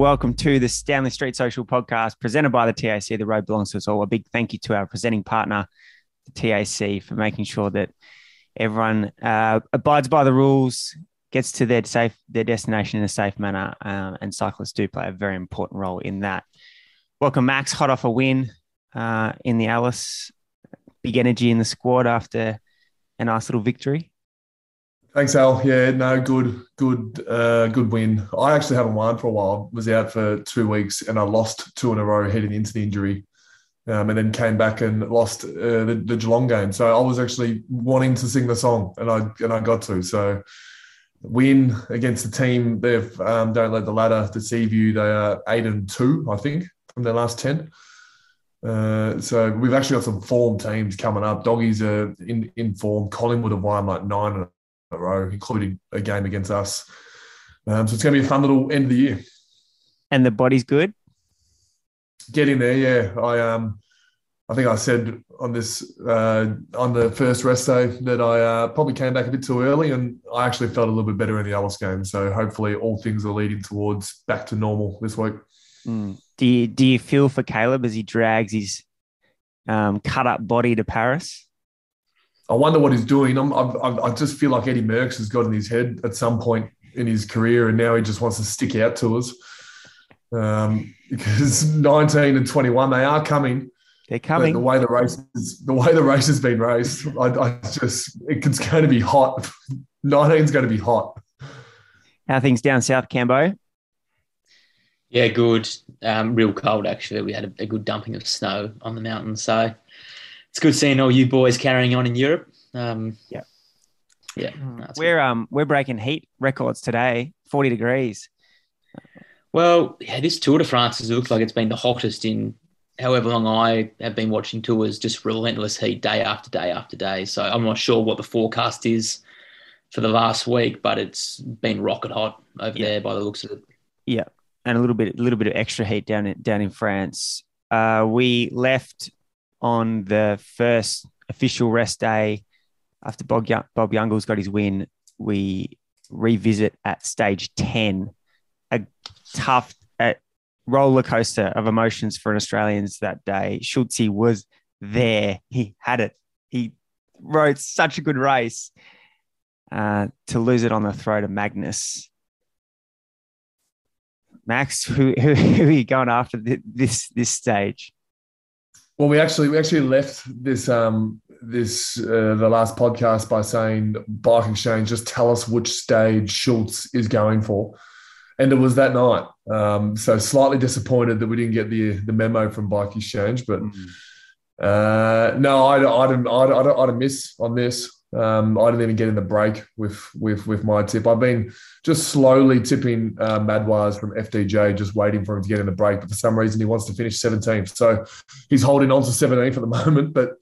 welcome to the Stanley Street Social Podcast presented by the TAC. The road belongs to us all. A big thank you to our presenting partner, the TAC, for making sure that everyone uh, abides by the rules, gets to their safe their destination in a safe manner, um, and cyclists do play a very important role in that. Welcome, Max, hot off a win uh, in the Alice. Big energy in the squad after a nice little victory. Thanks, Al. Yeah, no, good, good, uh, good win. I actually haven't won for a while. I was out for two weeks, and I lost two in a row heading into the injury, um, and then came back and lost uh, the, the Geelong game. So I was actually wanting to sing the song, and I and I got to. So win against the team. They've um, don't let the ladder deceive you. They are eight and two, I think, from their last ten. Uh, so we've actually got some form teams coming up. Doggies are in, in form. Collingwood have won like nine in a row, including a game against us. Um, so it's going to be a fun little end of the year. And the body's good. Get in there, yeah. I um, I think I said on this uh, on the first rest day that I uh, probably came back a bit too early, and I actually felt a little bit better in the Alice game. So hopefully, all things are leading towards back to normal this week. Mm. Do you do you feel for Caleb as he drags his um, cut up body to Paris? I wonder what he's doing. I'm, i I just feel like Eddie Merckx has got in his head at some point in his career, and now he just wants to stick out to us. Um, because 19 and 21, they are coming. They're coming. The way the race is, the way the race has been raced, I, I just it's going to be hot. 19 is going to be hot. How things down south, Cambo? Yeah, good. Um, real cold actually. We had a, a, good dumping of snow on the mountain, so it's good seeing all you boys carrying on in Europe. Um, yeah, yeah. No, we're good. um we're breaking heat records today, forty degrees. Well, yeah, this Tour de France has looked like it's been the hottest in however long I have been watching tours. Just relentless heat day after day after day. So I'm not sure what the forecast is for the last week, but it's been rocket hot over yeah. there by the looks of it. Yeah, and a little bit, a little bit of extra heat down in, down in France. Uh, we left on the first official rest day after Bob, Bob Jungels got his win. We revisit at stage ten, a tough a roller coaster of emotions for an Australians that day. Schultze was there; he had it. He rode such a good race. Uh, to lose it on the throat of Magnus Max, who, who, who are you going after this this stage? Well, we actually we actually left this um this uh, the last podcast by saying Bike Exchange just tell us which stage Schultz is going for, and it was that night. Um, so slightly disappointed that we didn't get the the memo from Bike Exchange, but. Mm. Uh, no, I'd, I'd, I'd, I'd, I'd miss on this. Um, I didn't even get in the break with with with my tip. I've been just slowly tipping uh, Madouas from FDJ, just waiting for him to get in the break. But for some reason, he wants to finish 17th, so he's holding on to 17th at the moment. But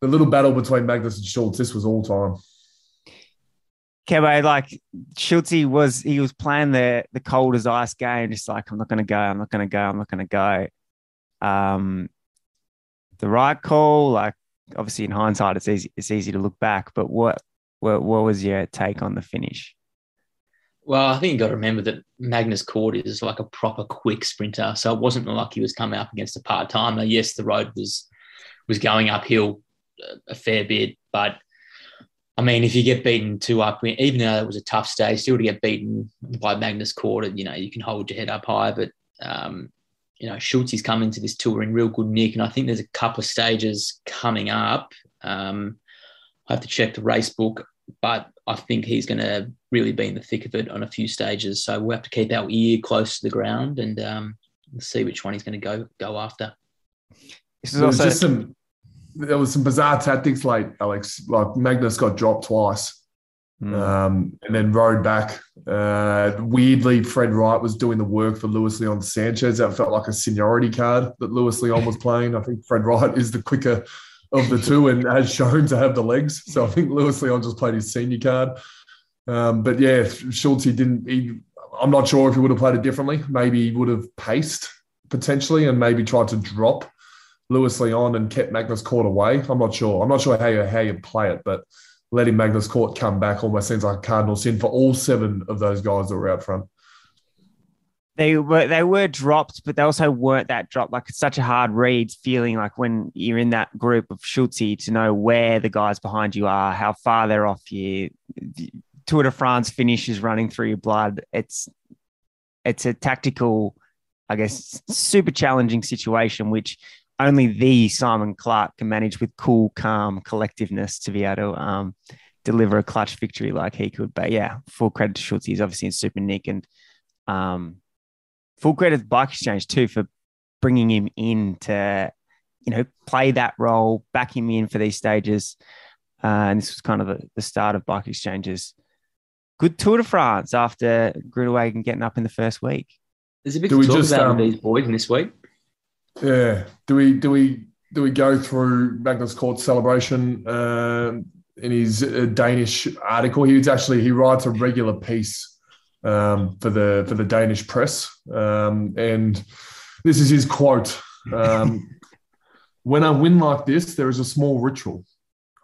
the little battle between Magnus and Schultz, this was all time. Kebe, like Schultz was he was playing the the cold as ice game, just like I'm not going to go, I'm not going to go, I'm not going to go. Um, the right call, like obviously in hindsight, it's easy it's easy to look back. But what what, what was your take on the finish? Well, I think you got to remember that Magnus Cort is like a proper quick sprinter, so it wasn't like he was coming up against a part timer. Yes, the road was was going uphill a fair bit, but I mean, if you get beaten two up, even though it was a tough stage, still to get beaten by Magnus Cort, you know, you can hold your head up high. But um, you know, Schultz is coming to this tour in real good nick, and I think there's a couple of stages coming up. Um, I have to check the race book, but I think he's going to really be in the thick of it on a few stages. So we'll have to keep our ear close to the ground and um, see which one he's going to go go after. This is also just some. There was some bizarre tactics, like Alex. Like Magnus got dropped twice Mm. Um, and then rode back. Uh, weirdly, Fred Wright was doing the work for Luis Leon Sanchez. That felt like a seniority card that Luis Leon was playing. I think Fred Wright is the quicker of the two and has shown to have the legs. So I think Luis Leon just played his senior card. Um, but yeah, Schultz, he didn't. He, I'm not sure if he would have played it differently. Maybe he would have paced potentially and maybe tried to drop Luis Leon and kept Magnus Cort away. I'm not sure. I'm not sure how you how you play it, but letting Magnus Cort come back almost seems like a cardinal sin for all seven of those guys that were out front. They were they were dropped, but they also weren't that dropped. Like it's such a hard read, feeling like when you're in that group of Schultzy to know where the guys behind you are, how far they're off you. Tour de France finishes running through your blood. It's it's a tactical, I guess, super challenging situation, which only the Simon Clarke can manage with cool, calm collectiveness to be able to um, deliver a clutch victory like he could. But yeah, full credit to Schultz. He's obviously in super nick and um, full credit to Bike Exchange too for bringing him in to, you know, play that role, back him in for these stages. Uh, and this was kind of the, the start of Bike Exchange's good Tour de France after Groenewegen getting up in the first week. There's a bit do to talk just, about um, these boys in this week. Yeah. Do we do we do we go through Magnus Cort celebration uh, in his uh, Danish article? He was actually he writes a regular piece um, for the for the Danish press, um, and this is his quote. Um, when I win like this, there is a small ritual.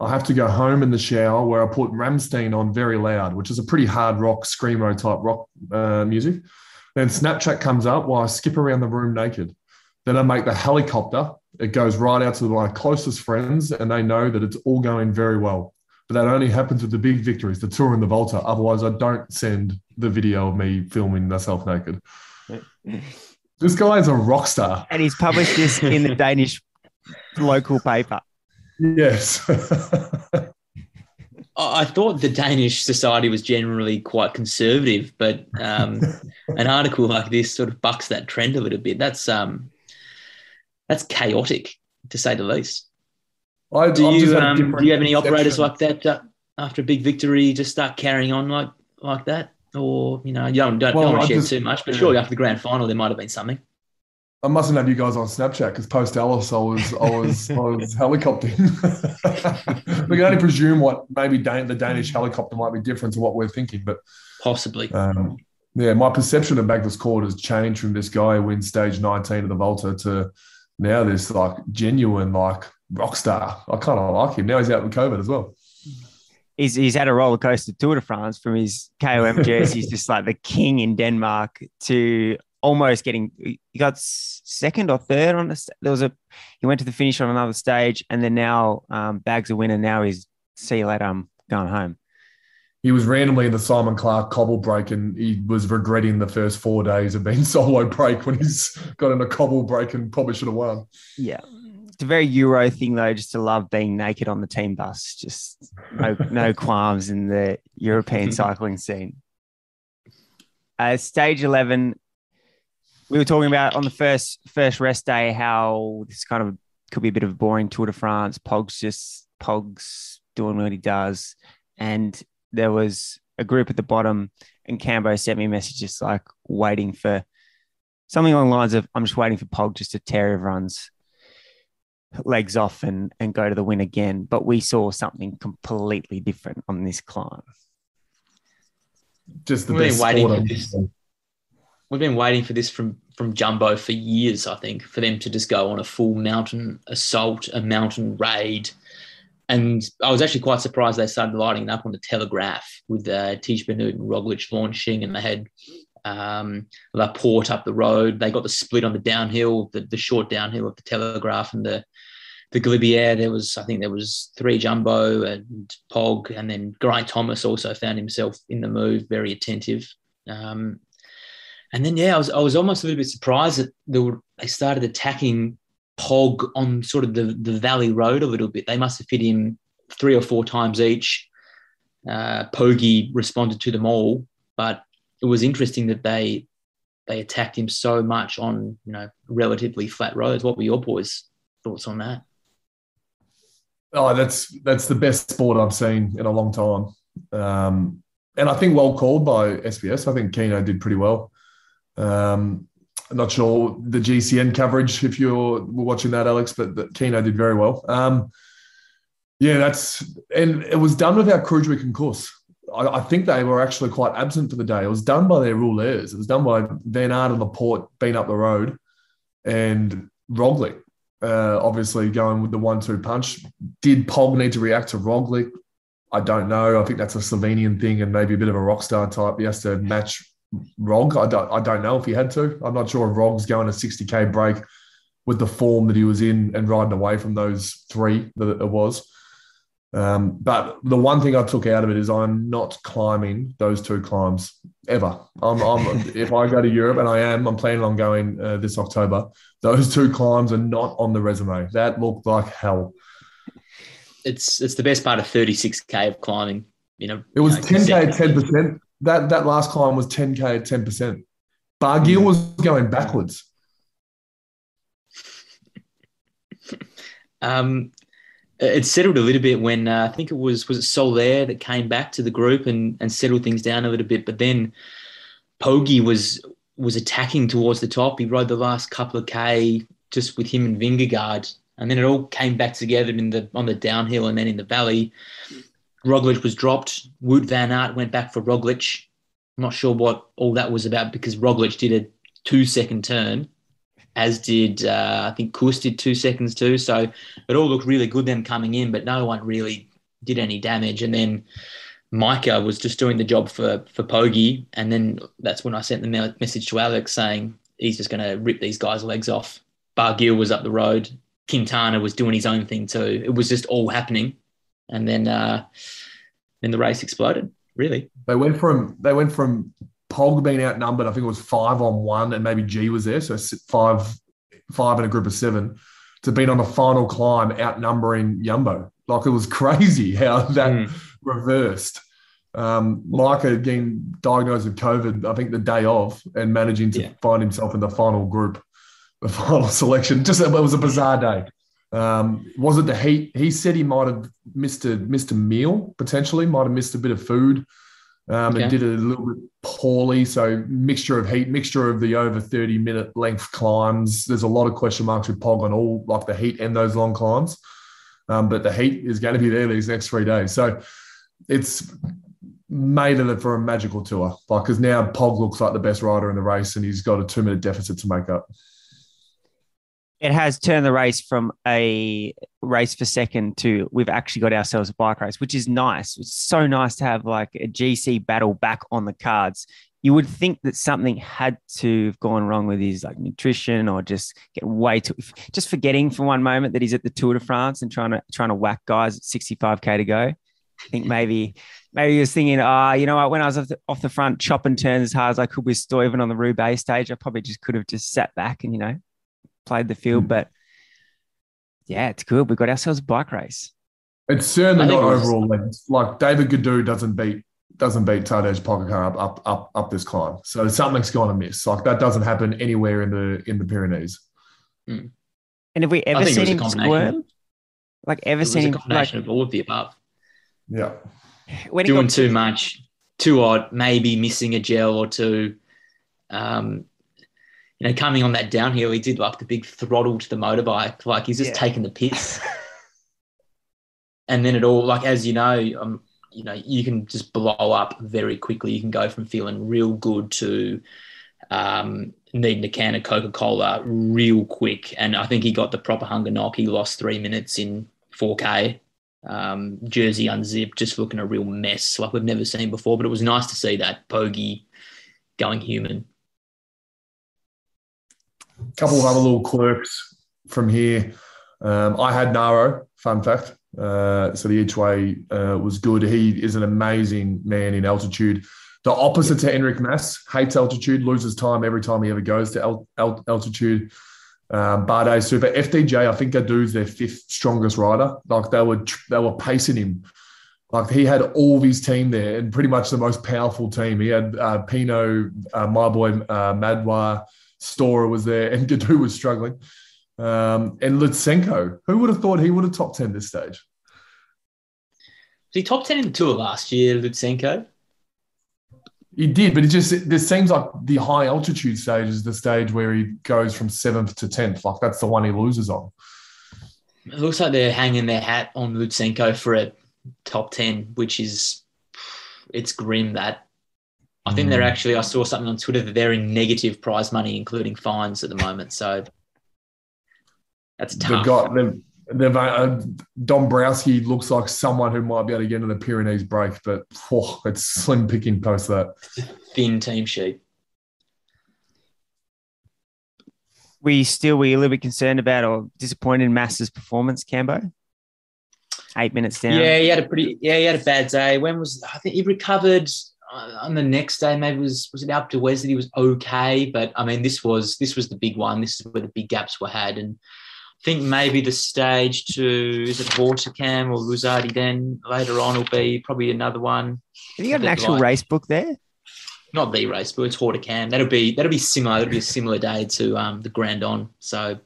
I have to go home in the shower where I put Rammstein on very loud, which is a pretty hard rock, screamo type rock uh, music. Then Snapchat comes up while I skip around the room naked. Then I make the helicopter. It goes right out to my closest friends, and they know that it's all going very well. But that only happens with the big victories, the Tour and the Vuelta. Otherwise, I don't send the video of me filming myself naked. this guy is a rock star. And he's published this in the Danish local paper. Yes. I thought the Danish society was generally quite conservative, but um, an article like this sort of bucks that trend a little bit. That's um, that's chaotic to say the least. I, do you um, do you have any operators like that uh, after a big victory just start carrying on like like that, or you know you don't don't, well, don't want to share too much, but yeah. surely after the grand final there might have been something. I mustn't have you guys on Snapchat because post Alice, I was I was I was helicoptering. we can only presume what maybe Dan- the Danish helicopter might be different to what we're thinking, but possibly. Um, yeah, my perception of Magnus Cort has changed from this guy who wins stage 19 of the Vuelta to now this like genuine like rock star. I kind of like him. Now he's out with COVID as well. He's, he's had a roller coaster Tour de France from his KOM jersey. he's just like the king in Denmark to almost getting he got second or third on the there was a he went to the finish on another stage and then now um, bags a winner now he's see you later I'm going home he was randomly in the Simon Clarke cobble break and he was regretting the first four days of being solo break when he's got in a cobble break and probably should have won yeah it's a very Euro thing though just to love being naked on the team bus. Just no no qualms in the European cycling scene. Uh, stage 11 we were talking about on the first first rest day how this kind of could be a bit of a boring Tour de France. Pog's just Pog's doing what he does, and there was a group at the bottom, and Cambo sent me messages like waiting for something along the lines of I'm just waiting for Pog just to tear everyone's legs off and and go to the win again. But we saw something completely different on this climb. Just the best waiting for this we've been waiting for this from from Jumbo for years. I think for them to just go on a full mountain assault, a mountain raid, and I was actually quite surprised they started lighting it up on the Télégraphe with uh, Tiesj Benoot and Roglic launching, and they had um, Laporte up the road. They got the split on the downhill, the, the short downhill of the Télégraphe and the the Galibier. There was, I think, there was three jumbo and Pog, and then Geraint Thomas also found himself in the move, very attentive. Um, and then yeah, I was I was almost a little bit surprised that they were they started attacking Pog on sort of the, the valley road a little bit. They must have fit him three or four times each. Uh, Poggi responded to them all, but it was interesting that they they attacked him so much on you know relatively flat roads. What were your boys' thoughts on that? Oh, that's that's the best sport I've seen in a long time, um, and I think well called by SBS. I think Kino did pretty well. Um, I'm not sure the GCN coverage if you're watching that, Alex, but the, Kino did very well. Um, yeah, that's and it was done without Kruijswijk and Kuss. I, I, think they were actually quite absent for the day. It was done by their rouleurs. It was done by Van Aert and Laporte being up the road, and Roglic uh, obviously going with the one-two punch. Did Pog need to react to Roglic? I don't know. I think that's a Slovenian thing and maybe a bit of a rock star type. He has to match Rog. I don't, I don't know if he had to. I'm not sure if Rog's going a 60k break with the form that he was in and riding away from those three that it was. Um, but the one thing I took out of it is I'm not climbing those two climbs ever. I'm, I'm if I go to Europe and I am, I'm planning on going uh, this October. Those two climbs are not on the resume. That looked like hell. It's it's the best part of 36k of climbing. You know, it was 10k at 10 percent. That that last climb was 10k at 10 percent. Barguil was going backwards. Um, it settled a little bit when uh, I think it was was it Soler that came back to the group and and settled things down a little bit. But then Poggi was was attacking towards the top. He rode the last couple of k just with him and Vingegaard, and then it all came back together in the on the downhill and then in the valley. Roglic was dropped. Wout van Aert went back for Roglic. I'm not sure what all that was about because Roglic did a two second turn as did uh, I think Kuss did two seconds too. So it all looked really good them coming in, but no one really did any damage. And then Majka was just doing the job for for Poggi, and then that's when I sent the message to Alex saying he's just going to rip these guys' legs off. Barguil was up the road. Quintana was doing his own thing too. It was just all happening, and then uh, then the race exploded. Really, they went from they went from Pog being outnumbered, I think it was five on one, and maybe G was there, so five, five in a group of seven, to being on the final climb outnumbering Yumbo. Like it was crazy how that mm. reversed. Um, Majka getting diagnosed with COVID, I think the day of, and managing to yeah. find himself in the final group, the final selection. Just it was a bizarre day. Um, was it the heat? He said he might have missed a missed a meal potentially, might have missed a bit of food um, okay. and did it a little bit poorly. So mixture of heat, mixture of the over 30 minute length climbs. There's a lot of question marks with Pog on all like the heat and those long climbs. Um, but the heat is going to be there these next three days. So it's made it for a magical tour. Like because now Pog looks like the best rider in the race and he's got a two minute deficit to make up it has turned the race from a race for second to we've actually got ourselves a bike race, which is nice. It's so nice to have like a GC battle back on the cards. You would think that something had to have gone wrong with his like nutrition or just get way too just forgetting for one moment that he's at the Tour de France and trying to trying to whack guys at 65k to go. I think maybe maybe he was thinking, ah, oh, you know what? When I was off the, off the front chopping turns as hard as I could with Stuyven on the Roubaix stage, I probably just could have just sat back and you know played the field. Mm. But yeah, it's good. We got ourselves a bike race. It's certainly not overall length. Like David Gaudu doesn't beat doesn't beat Tadej Pogacar up, up up up this climb. So something's gone amiss. Like that doesn't happen anywhere in the in the Pyrenees. Mm. And have we ever seen him squirm? Like ever seen him combination like, of all of the above? Yeah. When Doing got, too much, too odd, maybe missing a gel or two. Um, you know, coming on that downhill, he did like the big throttle to the motorbike, like he's just yeah. taking the piss. and then it all, like as you know, um, you know, you can just blow up very quickly. You can go from feeling real good to um, needing a can of Coca Cola real quick. And I think he got the proper hunger knock. He lost three minutes in 4K. Um, jersey unzipped, just looking a real mess like we've never seen before. But it was nice to see that Poggi going human couple of other little quirks from here. Um, I had Nairo, fun fact. Uh, so the each way uh, was good. He is an amazing man in altitude. The opposite to Enric Mas, hates altitude, loses time every time he ever goes to al- al- altitude. Um, Bardet super FDJ. I think Gaudu's their fifth strongest rider. Like they were they were pacing him. Like he had all of his team there and pretty much the most powerful team. He had uh, Pinot, uh, my boy uh, Storer was there, and Gaudu was struggling. Um, and Lutsenko, who would have thought he would have top 10 this stage? Was he top 10 in the tour last year, Lutsenko? He did, but it just this seems like the high altitude stage is the stage where he goes from seventh to tenth. Like that's the one he loses on. It looks like they're hanging their hat on Lutsenko for a top ten, which is it's grim that I think they're mm. actually, I saw something on Twitter that they're in negative prize money, including fines at the moment. So that's tough. Got, They've, uh, Dombrowski looks like someone who might be able to get into the Pyrenees break, but oh, it's slim picking post that. Thin team sheet. We still were a little bit concerned about or disappointed in Mas's performance, Cambo. Eight minutes down. Yeah, he had a pretty yeah, he had a bad day. When was I think he recovered on the next day? Maybe was was it up to Wesley? He was okay, but I mean, this was this was the big one. This is where the big gaps were had, and I think maybe the stage to is it Hautacam or Ruzardi then later on will be probably another one. Have you got an actual like, race book there? not the race, but it's Hautacam. That'll be that'll be similar. That'll be a similar day to um, the Granon. So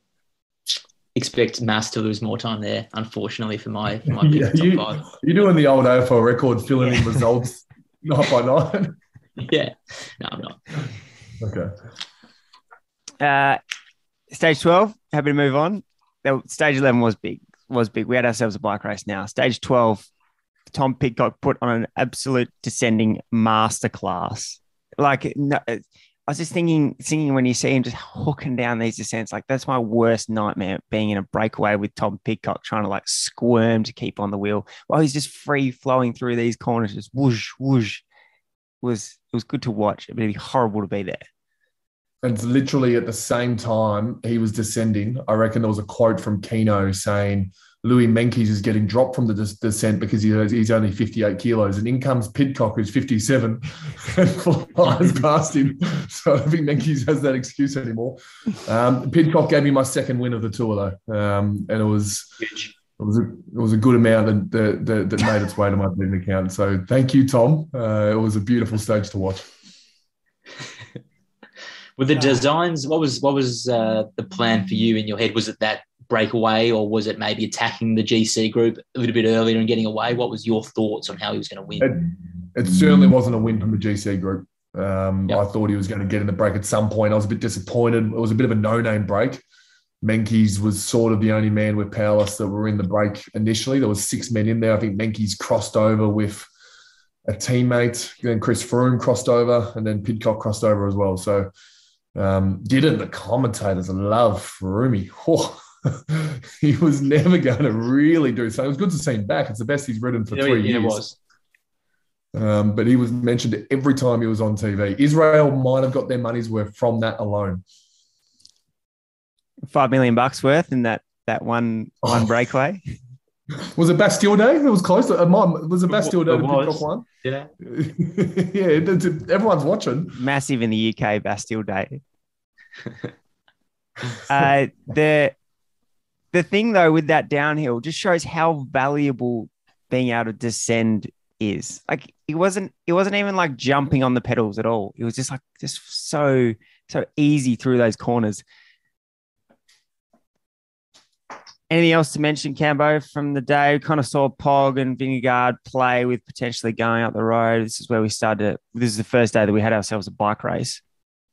expect Mas to lose more time there, unfortunately for my for my yeah, you, five. You're doing the old AFL record, filling yeah. in results night by night. Yeah, no, I'm not. Okay. Uh, stage twelve. Happy to move on. Stage eleven was big. Was big. We had ourselves a bike race now. Stage twelve. Tom Pidcock put on an absolute descending masterclass like no, I was just thinking, thinking when you see him just hooking down these descents, like that's my worst nightmare being in a breakaway with Tom Pidcock trying to like squirm to keep on the wheel while he's just free flowing through these corners, just whoosh, whoosh. It was it was good to watch. It'd be horrible to be there. And literally at the same time he was descending, I reckon there was a quote from Keno saying, Louis Meintjes is getting dropped from the descent because he he's only 58 kilos, and in comes Pidcock, who's 57, and flies past him. So I don't think Meintjes has that excuse anymore. Um, Pidcock gave me my second win of the tour, though, um, and it was it was a, it was a good amount that, that, that made its way to my team account. So thank you, Tom. Uh, it was a beautiful stage to watch. With the designs, what was what was uh, the plan for you in your head? Was it that breakaway, or was it maybe attacking the GC group a little bit earlier and getting away? What was your thoughts on how he was going to win? It, it certainly wasn't a win from the GC group. Um, yep. I thought he was going to get in the break at some point. I was a bit disappointed. It was a bit of a no-name break. Meintjes was sort of the only man with powerless that were in the break initially. There was six men in there. I think Meintjes crossed over with a teammate. Then Chris Froome crossed over, and then Pidcock crossed over as well. So um, didn't the commentators love Froome? Oh, he was never going to really do so. It was good to see him back. It's the best he's ridden for yeah, three yeah, years. It was. Um, but he was mentioned every time he was on TV. Israel might have got their money's worth from that alone. Five million bucks worth in that that one one oh. breakaway. Was it Bastille Day? It was close. To, uh, mom, was it Bastille Day it to pick off one? Yeah. yeah, everyone's watching. Massive in the UK, Bastille Day. uh, the the thing though with that downhill just shows how valuable being able to descend is. Like it wasn't it wasn't even like jumping on the pedals at all. It was just like just so so easy through those corners. Anything else to mention, Cambo, from the day? We kind of saw Pog and Vingegaard play with potentially going up the road. This is where we started. This is the first day that we had ourselves a bike race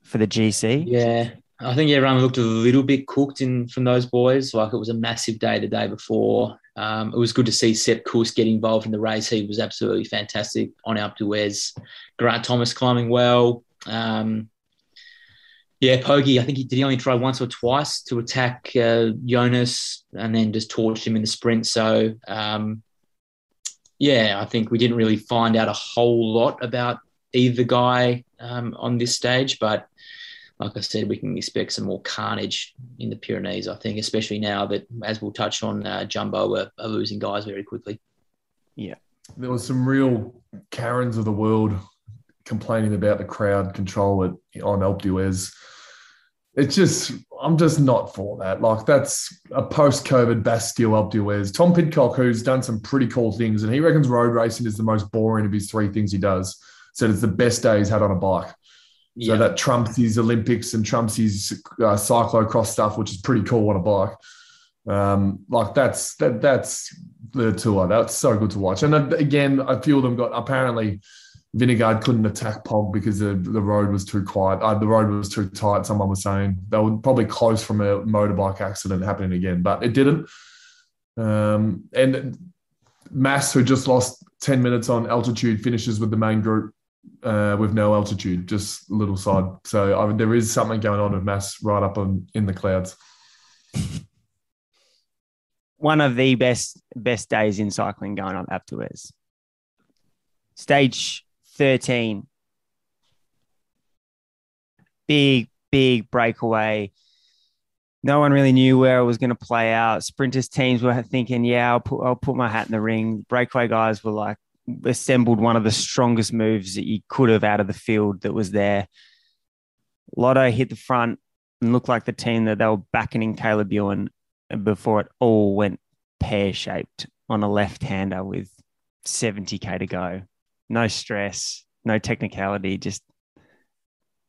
for the GC. Yeah. I think everyone looked a little bit cooked in from those boys. Like it was a massive day the day before. Um, it was good to see Sepp Kuss get involved in the race. He was absolutely fantastic on Alpe d'Huez. Geraint Thomas climbing well. Um, yeah, Pogi, I think he did he only try once or twice to attack uh, Jonas and then just torched him in the sprint. So, um, yeah, I think we didn't really find out a whole lot about either guy um, on this stage, but like I said, we can expect some more carnage in the Pyrenees, I think, especially now that, as we'll touch on, uh, Jumbo are, are, losing guys very quickly. Yeah. There was some real Karens of the world complaining about the crowd control at, on Alpe d'Huez. It's just, I'm just not for that. Like, that's a post COVID Bastille Alpe d'Huez. Tom Pidcock, who's done some pretty cool things, and he reckons road racing is the most boring of his three things he does. Said it's the best day he's had on a bike. So that trumps his Olympics and trumps his uh, cyclocross stuff, which is pretty cool on a bike. Um, like that's that that's the tour. That's so good to watch. And again, a few of them got apparently Vingegaard couldn't attack Pog because the, the road was too quiet. Uh, the road was too tight. Someone was saying they were probably close from a motorbike accident happening again, but it didn't. Um, and Mas, who just lost 10 minutes on altitude, finishes with the main group uh, with no altitude, just a little side. So I mean, there is something going on with Mas right up on in the clouds. one of the best best days in cycling going on afterwards. Stage 13. Big, big breakaway. No one really knew where it was going to play out. Sprinters teams were thinking, yeah, I'll put, I'll put my hat in the ring. Breakaway guys were like, assembled one of the strongest moves that you could have out of the field that was there. Lotto hit the front and looked like the team that they were backing Caleb Ewan before it all went pear shaped on a left hander with 70k to go. No stress, no technicality, just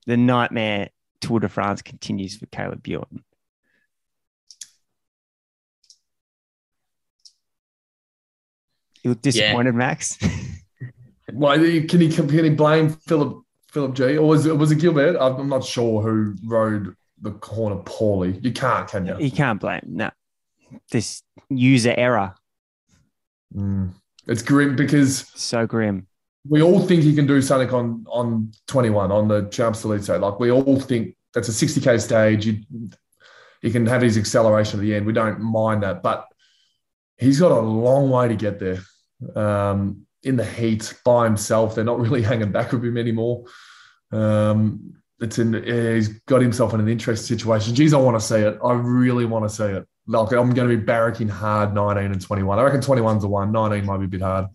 the nightmare Tour de France continues for Caleb Ewan. You look disappointed, yeah. Max. Why can he can he blame Philip Philip G or was it was it Gilbert? I'm not sure who rode the corner poorly. You can't, can you? You can't blame no. This user error. Mm. It's grim because so grim. We all think he can do something on on 21 on the Champs Elysees stage. Like we all think that's a 60k stage. You he can have his acceleration at the end. We don't mind that, but he's got a long way to get there um, in the heat by himself. They're not really hanging back with him anymore. Um, it's in. Yeah, he's got himself in an interesting situation. Geez, I want to see it. I really want to see it. Like I'm going to be barracking hard 19 and 21. I reckon 21's the one. 19 might be a bit hard.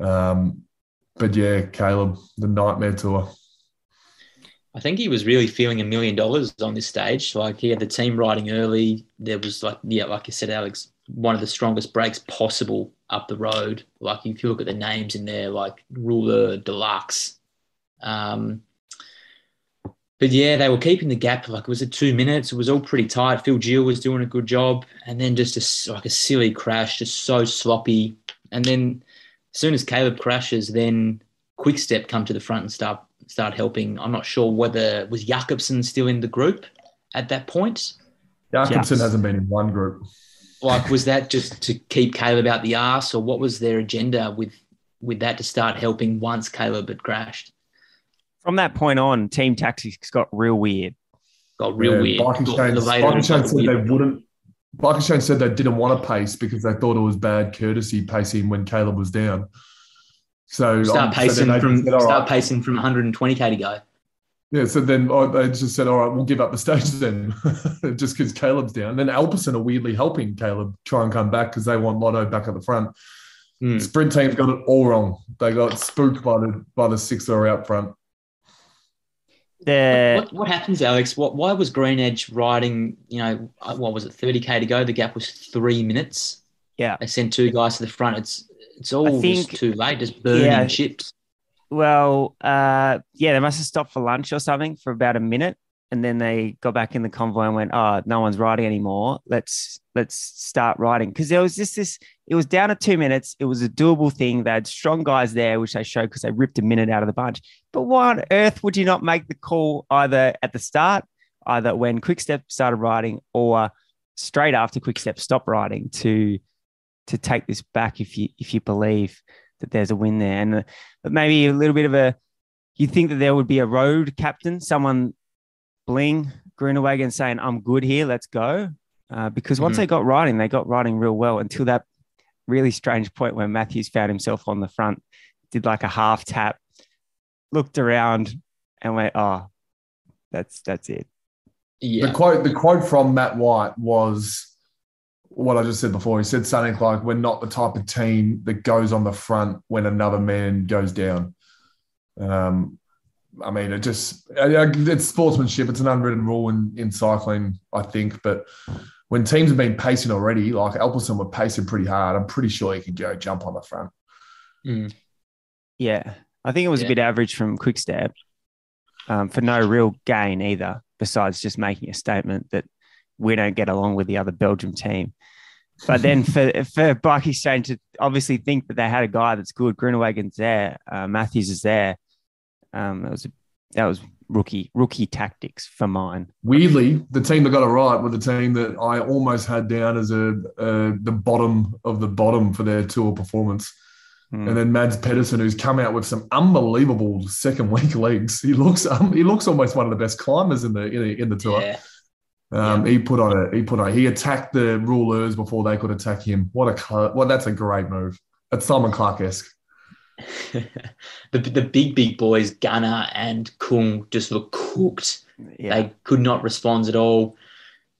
Um, but yeah, Caleb, the nightmare tour. I think he was really feeling a million dollars on this stage. Like he had the team riding early. There was like, yeah, like you said, Alex, one of the strongest breaks possible up the road. Like if you look at the names in there, like Ruler, Deluxe. Um, but yeah, they were keeping the gap. Like it was at two minutes. It was all pretty tight. Phil Gilles was doing a good job, and then just a, like a silly crash, just so sloppy. And then as soon as Caleb crashes, then Quick Step come to the front and start start helping. I'm not sure whether was Jakobsen still in the group at that point. Jakobsen yes. hasn't been in one group like was that just to keep Caleb out the ass, or what was their agenda with with that to start helping once Caleb had crashed? From that point on, team tactics got real weird. Got real yeah, weird. Bike Exchange, said they wouldn't. Bike said they didn't want to pace because they thought it was bad courtesy pacing when Caleb was down. So start um, pacing so from said, start right. pacing from 120k to go. Yeah, so then oh, they just said, all right, we'll give up the stage then, just because Caleb's down. Then Alpecin are weirdly helping Caleb try and come back because they want Lotto back at the front. Mm. Sprint team got it all wrong. They got spooked by the by the six that are out front. The... What, what, happens, Alex? What why was Green Edge riding? You know, uh, what was it? Thirty k to go. The gap was three minutes. Yeah, they sent two guys to the front. It's it's all think, just too late. Just burning yeah, chips well, uh, yeah, they must have stopped for lunch or something for about a minute, and then they got back in the convoy and went, "Oh, no one's riding anymore. Let's let's start riding." Because there was just this. It was down to two minutes. It was a doable thing. They had strong guys there, which they showed because they ripped a minute out of the bunch. But why on earth would you not make the call either at the start, either when Quickstep started riding, or straight after Quickstep stopped riding to to take this back if you if you believe that there's a win there, and uh, maybe a little bit of a. You think that there would be a road captain, someone bling Groenewegen saying, "I'm good here, let's go," uh, because once mm-hmm. they got riding, they got riding real well until that really strange point where Matthews found himself on the front, did like a half tap, looked around, and went, "Oh, that's that's it." Yeah. The quote the quote from Matt White was what I just said before. He said something like, "We're not the type of team that goes on the front when another man goes down." Um, I mean, it just it's sportsmanship. It's an unwritten rule in, in cycling, I think. But when teams have been pacing already, like Alpecin were pacing pretty hard, I'm pretty sure he could go jump on the front. Mm. Yeah, I think it was yeah. a bit average from Quickstep um, for no real gain either, besides just making a statement that we don't get along with the other Belgium team. But then for for Bike Exchange to obviously think that they had a guy that's good, Groenewegen's there, uh, Matthews is there. Um, that was a, that was rookie rookie tactics for mine. Weirdly, the team that got it right were the team that I almost had down as a the bottom of the bottom for their tour performance. Hmm. And then Mads Pedersen, who's come out with some unbelievable second week legs. He looks um, he looks almost one of the best climbers in the in the, in the tour. Yeah. Um, yeah. He put on a he put on he attacked the rouleurs before they could attack him. What a well, that's a great move. That's Simon Clarke esque. the the big big boys Ganna and Kung just look cooked. Yeah. They could not respond at all.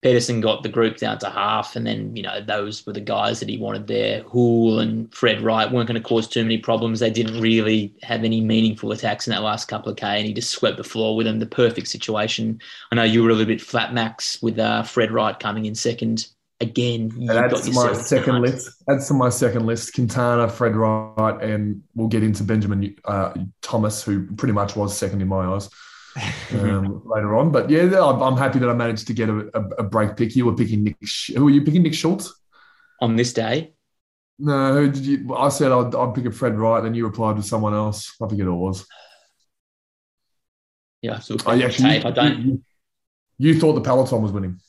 Pedersen got the group down to half, and then you know those were the guys that he wanted there. Houle and Fred Wright weren't going to cause too many problems. They didn't really have any meaningful attacks in that last couple of k, and he just swept the floor with them. The perfect situation. I know you were a little bit flat, Max, with uh, Fred Wright coming in second again. That's my second list. That's to my second list. Quintana, Fred Wright, and we'll get into Benjamin uh, Thomas, who pretty much was second in my eyes um, later on. But yeah, I'm happy that I managed to get a, a, a break pick. You were picking Nick. Who were you picking? Nick Schultz on this day. No, who did you? I said I'd, I'd pick a Fred Wright, then you replied with someone else. I forget who it was. Yeah, so I actually, you, I don't. You, you, thought the peloton was winning,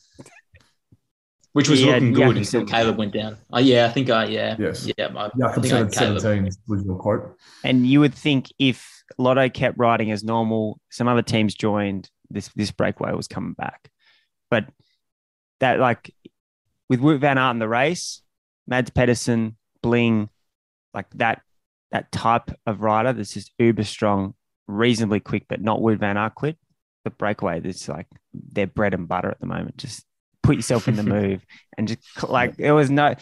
which was yeah, looking good until Caleb went down. Oh yeah, I think I yeah yes yeah. I, yeah, I think I seventeen was your quote. And you would think if Lotto kept riding as normal. Some other teams joined. This this breakaway was coming back, but that like with Wout Van Aert in the race, Mads Pedersen, Bling, like that that type of rider that's just uber strong, reasonably quick, but not Wout Van Aert quick. The breakaway, that's like their bread and butter at the moment. Just put yourself in the move and just like it was no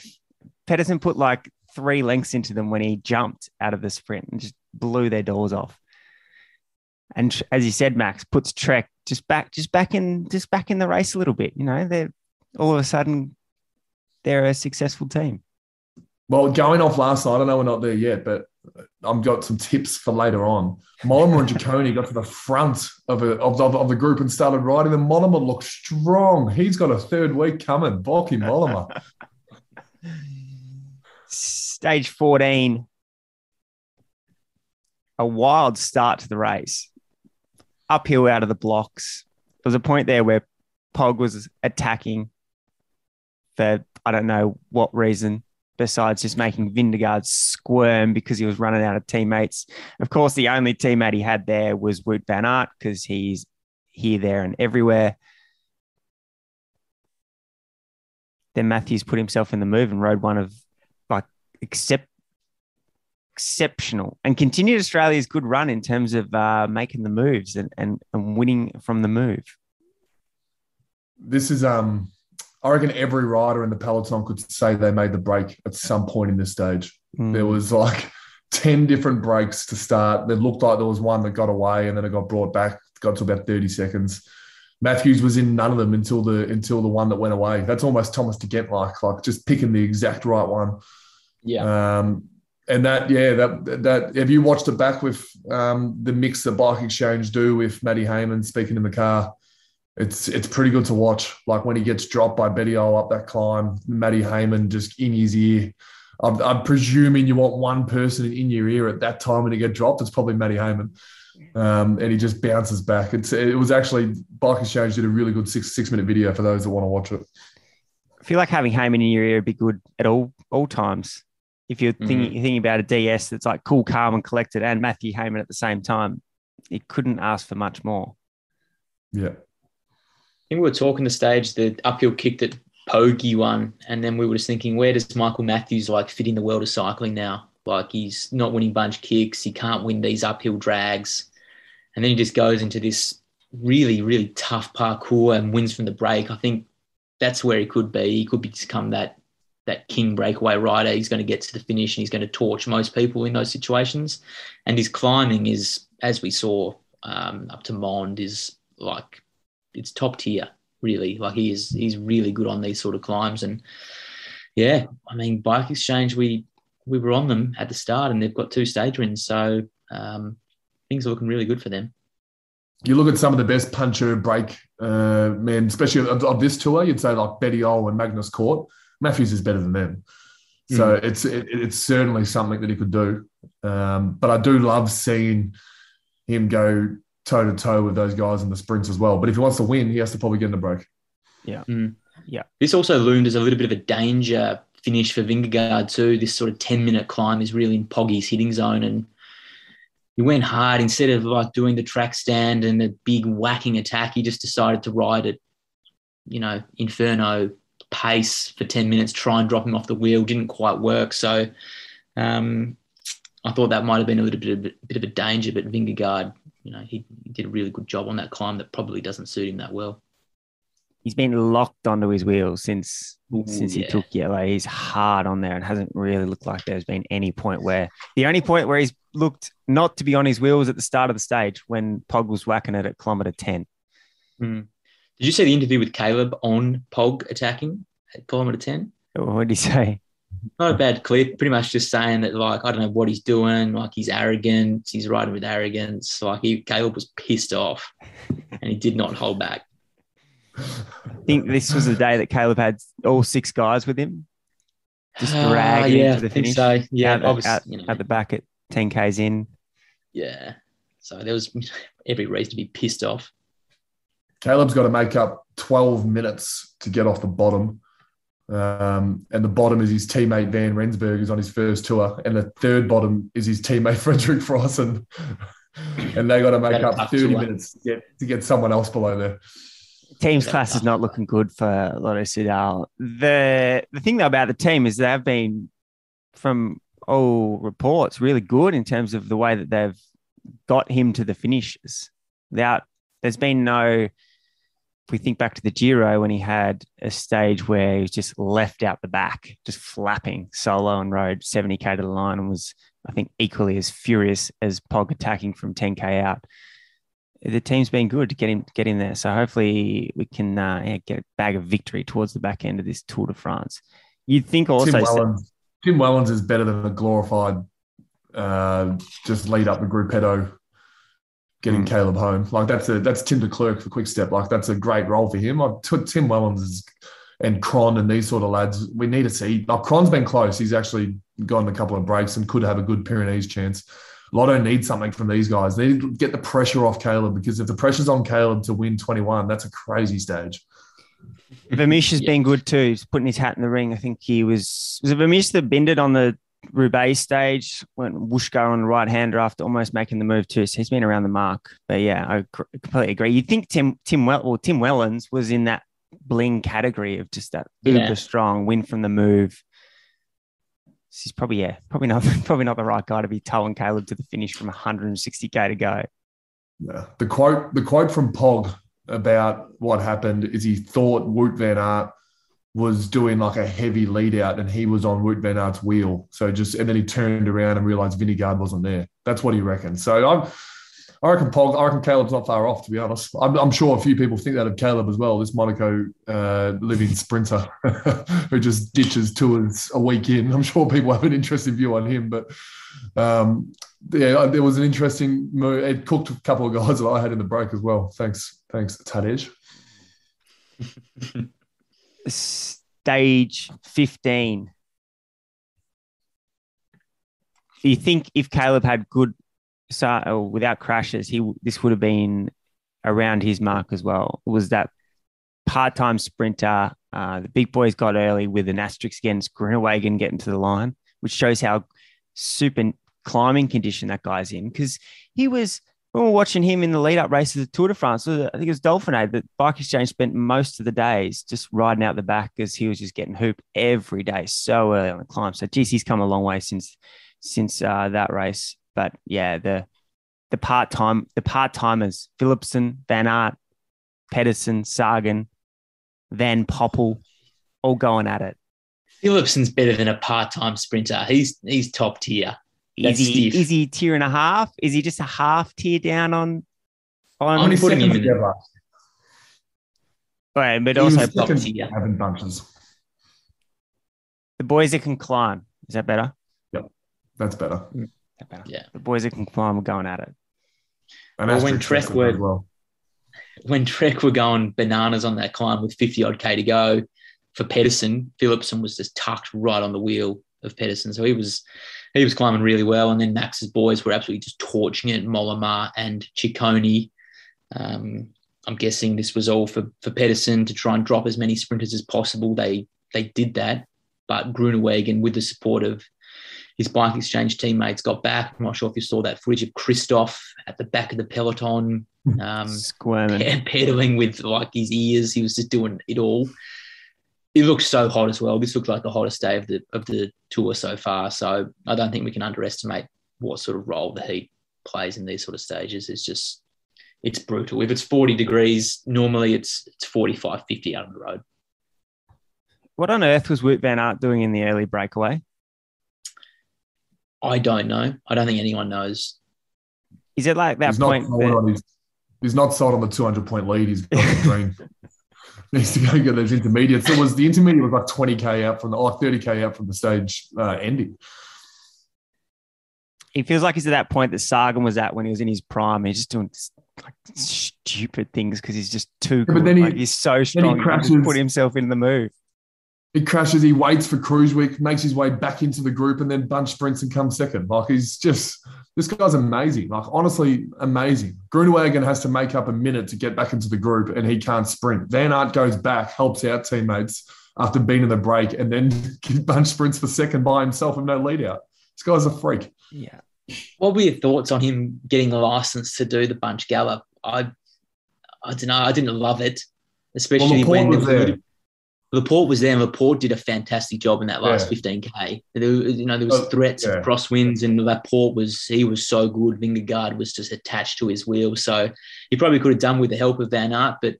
Pedersen put like three lengths into them when he jumped out of the sprint and just blew their doors off. And as you said, Max puts Trek just back, just back in, just back in the race a little bit. You know, they're all of a sudden they're a successful team. Well, going off last night, I know we're not there yet, but I've got some tips for later on. Mollema and Ciccone got to the front of, a, of, of, of, the group and started riding. And Mollema looked strong. He's got a third week coming. Bauke Mollema. Stage 14, a wild start to the race. Uphill out of the blocks. There was a point there where Pog was attacking for I don't know what reason besides just making Vingegaard squirm because he was running out of teammates. Of course, the only teammate he had there was Wout Van Aert because he's here, there, and everywhere. Then Matthews put himself in the move and rode one of like except exceptional and continued Australia's good run in terms of uh, making the moves and, and, and winning from the move. This is um I reckon every rider in the peloton could say they made the break at some point in this stage. Mm. There was like 10 different breaks to start. It looked like there was one that got away and then it got brought back, got to about 30 seconds. Matthews was in none of them until the until the one that went away. That's almost Thomas De Gendt like, like just picking the exact right one. Yeah. Um, and that, yeah, that that have you watched it back with um, the mix that Bike Exchange do with Matty Hayman speaking in the car? It's it's pretty good to watch. Like when he gets dropped by Bettiol up that climb, Matty Hayman just in his ear. I'm, I'm, presuming you want one person in your ear at that time when he get dropped. It's probably Matty Hayman, um, and he just bounces back. It's it was actually Bike Exchange did a really good six six minute video for those that want to watch it. I feel like having Hayman in your ear would be good at all all times if you're thinking, mm-hmm. thinking about a DS that's like cool, calm, and collected, and Matthew Hayman at the same time, it couldn't ask for much more. Yeah. Think we were talking the stage, the uphill kick that Poggy won, and then we were just thinking, where does Michael Matthews like fit in the world of cycling now? Like he's not winning bunch kicks, he can't win these uphill drags, and then he just goes into this really, really tough parcours and wins from the break. I think that's where he could be. He could become that that king breakaway rider. He's going to get to the finish and he's going to torch most people in those situations. And his climbing is, as we saw um, up to Mende, is like it's top tier, really. Like he is, he's really good on these sort of climbs. And yeah, I mean, Bike Exchange, we we were on them at the start, and they've got two stage wins, so um, things are looking really good for them. You look at some of the best puncher break uh, men, especially of, of, this tour. You'd say like Betty Bettiol and Magnus Cort. Matthews is better than them. So mm. it's it, it's certainly something that he could do. Um, but I do love seeing him go toe to toe with those guys in the sprints as well. But if he wants to win, he has to probably get in the break. Yeah. Mm. Yeah. This also loomed as a little bit of a danger finish for Vingegaard too. This sort of 10 minute climb is really in Poggy's hitting zone. And he went hard instead of like doing the track stand and the big whacking attack. He just decided to ride it you know, inferno pace for 10 minutes, try and drop him off the wheel. Didn't quite work. So um, I thought that might have been a little bit of, a bit of a danger, but Vingegaard, you know, he, did a really good job on that climb that probably doesn't suit him that well. He's been locked onto his wheels since Ooh, since he yeah. took yellow. He's hard on there and hasn't really looked like there's been any point where the only point where he's looked not to be on his wheels at the start of the stage when Pog was whacking it at kilometre 10. Mm. Did you see the interview with Caleb on Pog attacking at kilometre 10? What did he say? Not a bad clip. Pretty much just saying that, like, I don't know what he's doing. Like, he's arrogant. He's riding with arrogance. Like, he, Caleb was pissed off and he did not hold back. I think this was the day that Caleb had all six guys with him, just dragging uh, yeah, to the finish. So. Yeah, at, obviously, at, you know, at the back at 10Ks in. Yeah. So there was every reason to be pissed off. Caleb's got to make up 12 minutes to get off the bottom. Um, and the bottom is his teammate Van Rensburg, who's on his first tour. And the third bottom is his teammate Frederik Frison. and they got to make up 30 minutes to get, to get someone else below there. Team's class is not looking good for Lotto Soudal. The the thing though about the team is they've been, from all reports, really good in terms of the way that they've got him to the finishes. Without there's been no if we think back to the Giro when he had a stage where he was just left out the back, just flapping solo and rode 70k to the line and was, I think, equally as furious as Pog attacking from 10k out. The team's been good to get him get in there, so hopefully we can uh, yeah, get a bag of victory towards the back end of this Tour de France. You'd think also Tim Wellens, Tim Wellens is better than a glorified uh, just lead up the gruppetto getting mm. Caleb home. Like that's a that's Tim Declercq for Quick Step. Like that's a great role for him. Like Tim Wellens and Kron and these sort of lads. We need to see. Like Kron's been close. He's actually gotten a couple of breaks and could have a good Pyrenees chance. Lotto needs something from these guys. They need to get the pressure off Caleb because if the pressure's on Caleb to win 21, that's a crazy stage. Vermeersch has yeah. been good too. He's putting his hat in the ring. I think he was was it Vermeersch that bended on the Roubaix stage, went Wushka on the right hander after almost making the move too. So he's been around the mark. But yeah, I completely agree. You'd think Tim Tim well, well Tim Wellens was in that bling category of just that yeah. uber strong win from the move. He's probably yeah, probably not probably not the right guy to be towing Caleb to the finish from 160k to go. Yeah. The quote the quote from Pog about what happened is he thought Wout van Aert was doing like a heavy lead out and he was on Wout van Aert's wheel. So just, and then he turned around and realized Vingegaard wasn't there. That's what he reckons. So I'm, I reckon Paul, I reckon Caleb's not far off, to be honest. I'm, I'm sure a few people think that of Caleb as well, this Monaco uh, living sprinter who just ditches tours a week in. I'm sure people have an interesting view on him, but um, yeah, there was an interesting move. It cooked a couple of guys that I had in the break as well. Thanks, thanks, Tadej. stage 15. Do you think if Caleb had good, so without crashes, he this would have been around his mark as well? Was that part-time sprinter? Uh, the big boys got early with an asterisk against Groenewegen getting to the line, which shows how super climbing condition that guy's in because he was we were watching him in the lead up races of Tour de France. I think it was Dauphiné that Bike Exchange spent most of the days just riding out the back because he was just getting hooped every day so early on the climb. So geez, he's come a long way since since uh, that race. But yeah, the the part time the part timers Philipsen, Van Aert, Pedersen, Sagan, Van Poppel, all going at it. Philipsen's better than a part time sprinter. He's he's top tier. Is he, is he tier and a half? Is he just a half tier down on? on Only putting him in there. Right, but he also top tier. Having bunches. The boys that can climb. Is that better? Yep, that's better. Mm, that better. Yeah, the boys that can climb are going at it. And well, when Trek were well. when Trek were going bananas on that climb with fifty odd k to go for Pedersen, Philipsen was just tucked right on the wheel of Pedersen, so he was he was climbing really well. And then Max's boys were absolutely just torching it, Mollema and Ciccone. Um, I'm guessing this was all for, for Pedersen to try and drop as many sprinters as possible. They they did that, but Groenewegen, with the support of his bike exchange teammates got back. I'm not sure if you saw that footage of Kristoff at the back of the peloton, um, squirming, pedaling with like his ears. He was just doing it all. It looks so hot as well. This looks like the hottest day of the of the tour so far. So I don't think we can underestimate what sort of role the heat plays in these sort of stages. It's just it's brutal. If it's 40 degrees, normally it's it's 45, 50 out on the road. What on earth was Wout Van Aert doing in the early breakaway? I don't know. I don't think anyone knows. Is it like that he's point? Not that... his, he's not sold on the 200 point lead. He's got the dream. needs to go get those intermediates. It was the intermediate was like 20k out from the like 30k out from the stage uh, ending. He feels like he's at that point that Sagan was at when he was in his prime. He's just doing like stupid things because he's just too good. Yeah, but then he, like, he's so strong. He crashes, he put himself in the move. He crashes. He waits for Kruijswijk, makes his way back into the group, and then bunch sprints and comes second. Like he's just this guy's amazing. Like honestly, amazing. Groenewegen has to make up a minute to get back into the group, and he can't sprint. Van Aert goes back, helps out teammates after being in the break, and then bunch sprints for second by himself with no lead out. This guy's a freak. Yeah. What were your thoughts on him getting the license to do the bunch gallop? I, I don't know. I didn't love it, especially well, when the, Laporte was there, and Laporte did a fantastic job in that last yeah. 15k. There, you know, there was oh, threats yeah. of crosswinds, and Laporte was he was so good. Vingegaard was just attached to his wheel, so he probably could have done with the help of Van Aert, but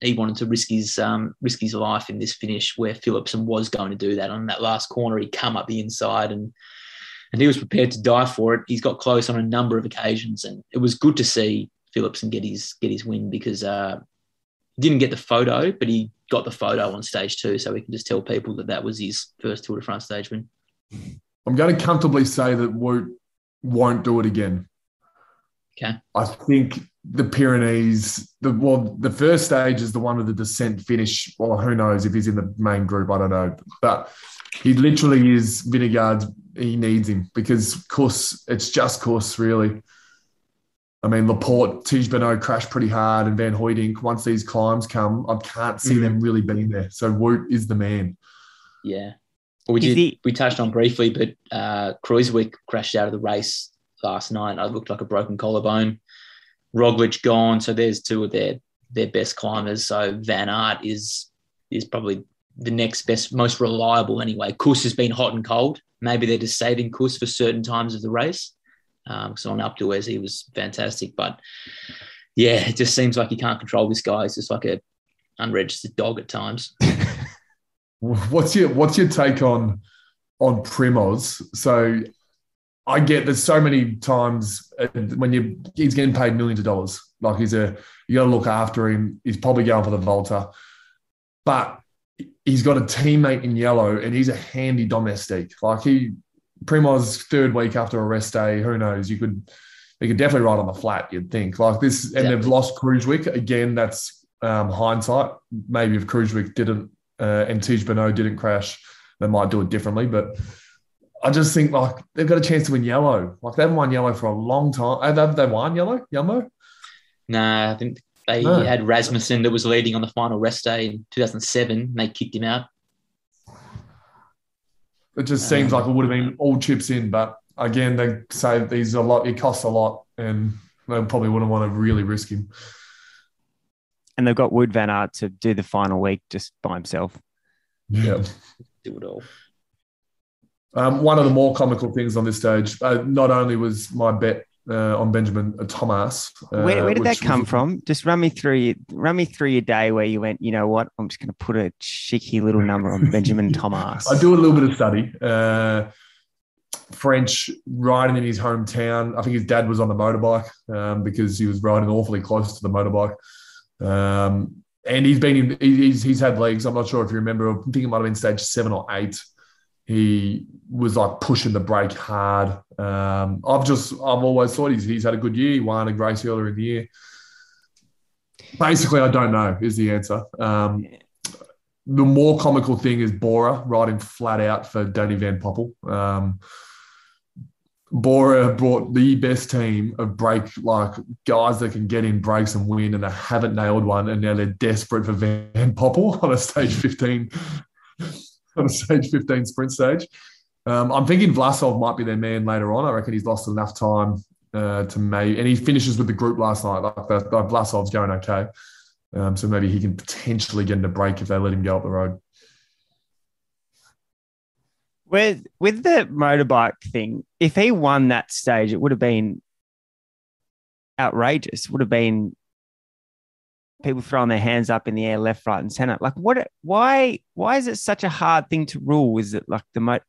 he wanted to risk his um, risk his life in this finish where Philipsen was going to do that on that last corner. He come up the inside and and he was prepared to die for it. He's got close on a number of occasions, and it was good to see Philipsen get his get his win because uh, he didn't get the photo, but he got the photo on stage two, so we can just tell people that that was his first Tour de France stage win. I'm going to comfortably say that Wout won't do it again. Okay. I think the Pyrenees, the well, the first stage is the one with the descent finish. Well, who knows if he's in the main group? I don't know, but he literally is Vingegaard's. He needs him because course it's just course really. I mean, Laporte, Tiesj Benoot crashed pretty hard, and Van Hooydonck. Once these climbs come, I can't see mm. them really being there. So Wout is the man. Yeah. We did. He, we touched on briefly, but uh, Kruijswijk crashed out of the race last night. I looked like a broken collarbone. Roglic gone, so there's two of their their best climbers. So Van Aert is is probably the next best, most reliable anyway. Kuss has been hot and cold. Maybe they're just saving Kuss for certain times of the race. Um, so on to he was fantastic, but yeah, it just seems like he can't control this guy. He's just like a unregistered dog at times. what's your What's your take on on Primoz? So I get there's so many times when you he's getting paid millions of dollars. Like he's a you got to look after him. He's probably going for the Vuelta, but he's got a teammate in yellow and he's a handy domestique. Like he Primoz third week after a rest day, who knows? You could they could definitely ride on the flat, you'd think. Like this, and they've lost Kruijswijk. Again, that's um, hindsight. Maybe if Kruijswijk didn't uh, and Tiesj Benoot didn't crash, they might do it differently. But I just think like they've got a chance to win yellow. Like they haven't won yellow for a long time. Have they won yellow, Yellow? Nah, I think they no. had Rasmussen that was leading on the final rest day in 2007. They kicked him out. It just seems like it would have been all chips in, but again, they say these a lot. It costs a lot, and they probably wouldn't want to really risk him. And they've got Wout Van Aert to do the final week just by himself. Yeah, do it all. Um, one of the more comical things on this stage, uh, not only was my bet uh, on Benjamin uh, Thomas. Uh, where, where, did that come was, from? Just run me through run me through your day where you went. You know what? I'm just going to put a cheeky little number on Benjamin Thomas. I do a little bit of study. Uh, French riding in his hometown. I think his dad was on the motorbike um, because he was riding awfully close to the motorbike. Um, and he's been in, he's, he's had legs. I'm not sure if you remember. I think it might have been stage seven or eight he was like pushing the brake hard. Um, I've just I've always thought he's he's had a good year. He won a race earlier in the year. Basically, I don't know is the answer. Um, the more comical thing is Bora riding flat out for Danny Van Poppel. Um, Bora brought the best team of break like guys that can get in breaks and win, and they haven't nailed one, and now they're desperate for Van Poppel on a stage 15 on a stage 15 sprint stage. Um, I'm thinking Vlasov might be their man later on. I reckon he's lost enough time uh, to maybe, and he finishes with the group last night. Like, like Vlasov's going okay, um, so maybe he can potentially get in a break if they let him go up the road. With with the motorbike thing, if he won that stage, it would have been outrageous. It would have been people throwing their hands up in the air, left, right, and center. Like, what? Why? Why is it such a hard thing to rule? Is it like the mo-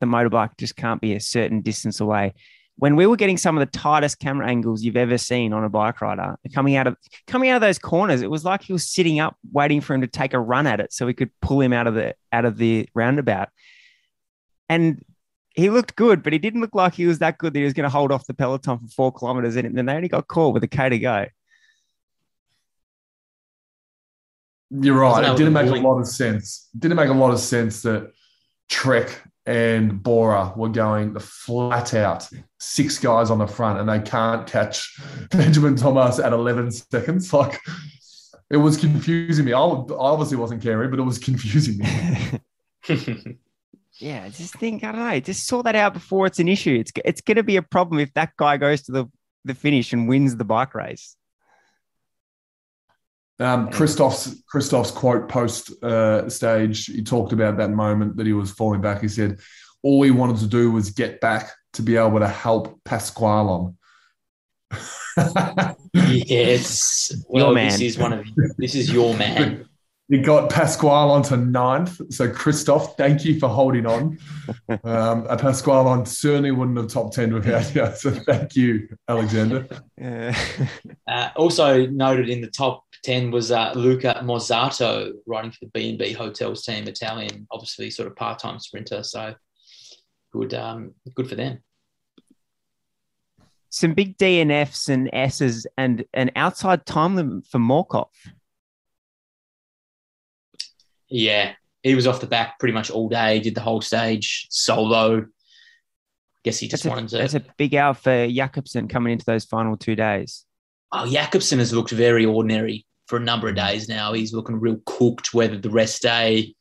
the motorbike just can't be a certain distance away? When we were getting some of the tightest camera angles you've ever seen on a bike rider coming out of coming out of those corners, it was like he was sitting up waiting for him to take a run at it so we could pull him out of the out of the roundabout. And he looked good, but he didn't look like he was that good that he was going to hold off the peloton for four kilometers. And then they only got caught with a K to go. You're right. It didn't make a lot of sense. It didn't make a lot of sense that Trek and Bora were going the flat out six guys on the front and they can't catch Benjamin Thomas at 11 seconds. Like it was confusing me. I obviously wasn't caring, but it was confusing me. yeah, I just think I don't know. Just sort that out before it's an issue. It's it's going to be a problem if that guy goes to the the finish and wins the bike race. Um, Kristoff's Kristoff's quote post uh, stage, he talked about that moment that he was falling back. He said, "All he wanted to do was get back to be able to help Pasquale yes, well, this is one of this is your man. He got Pasqualon to ninth. So, Kristoff, thank you for holding on. Um, Pasqualon certainly wouldn't have top 10 without you. So, thank you, Alexander. Uh, also noted in the top 10 was uh, Luca Mozzato riding for the B&B Hotels team, Italian, obviously sort of part-time sprinter. So, good, um, good for them. Some big DNFs and S's and an outside time limit for Morkov. Yeah, he was off the back pretty much all day. Did the whole stage solo. Guess he just that's wanted a, to. That's a big out for Jakobsen coming into those final two days. Oh, Jakobsen has looked very ordinary for a number of days now. He's looking real cooked. Whether the rest day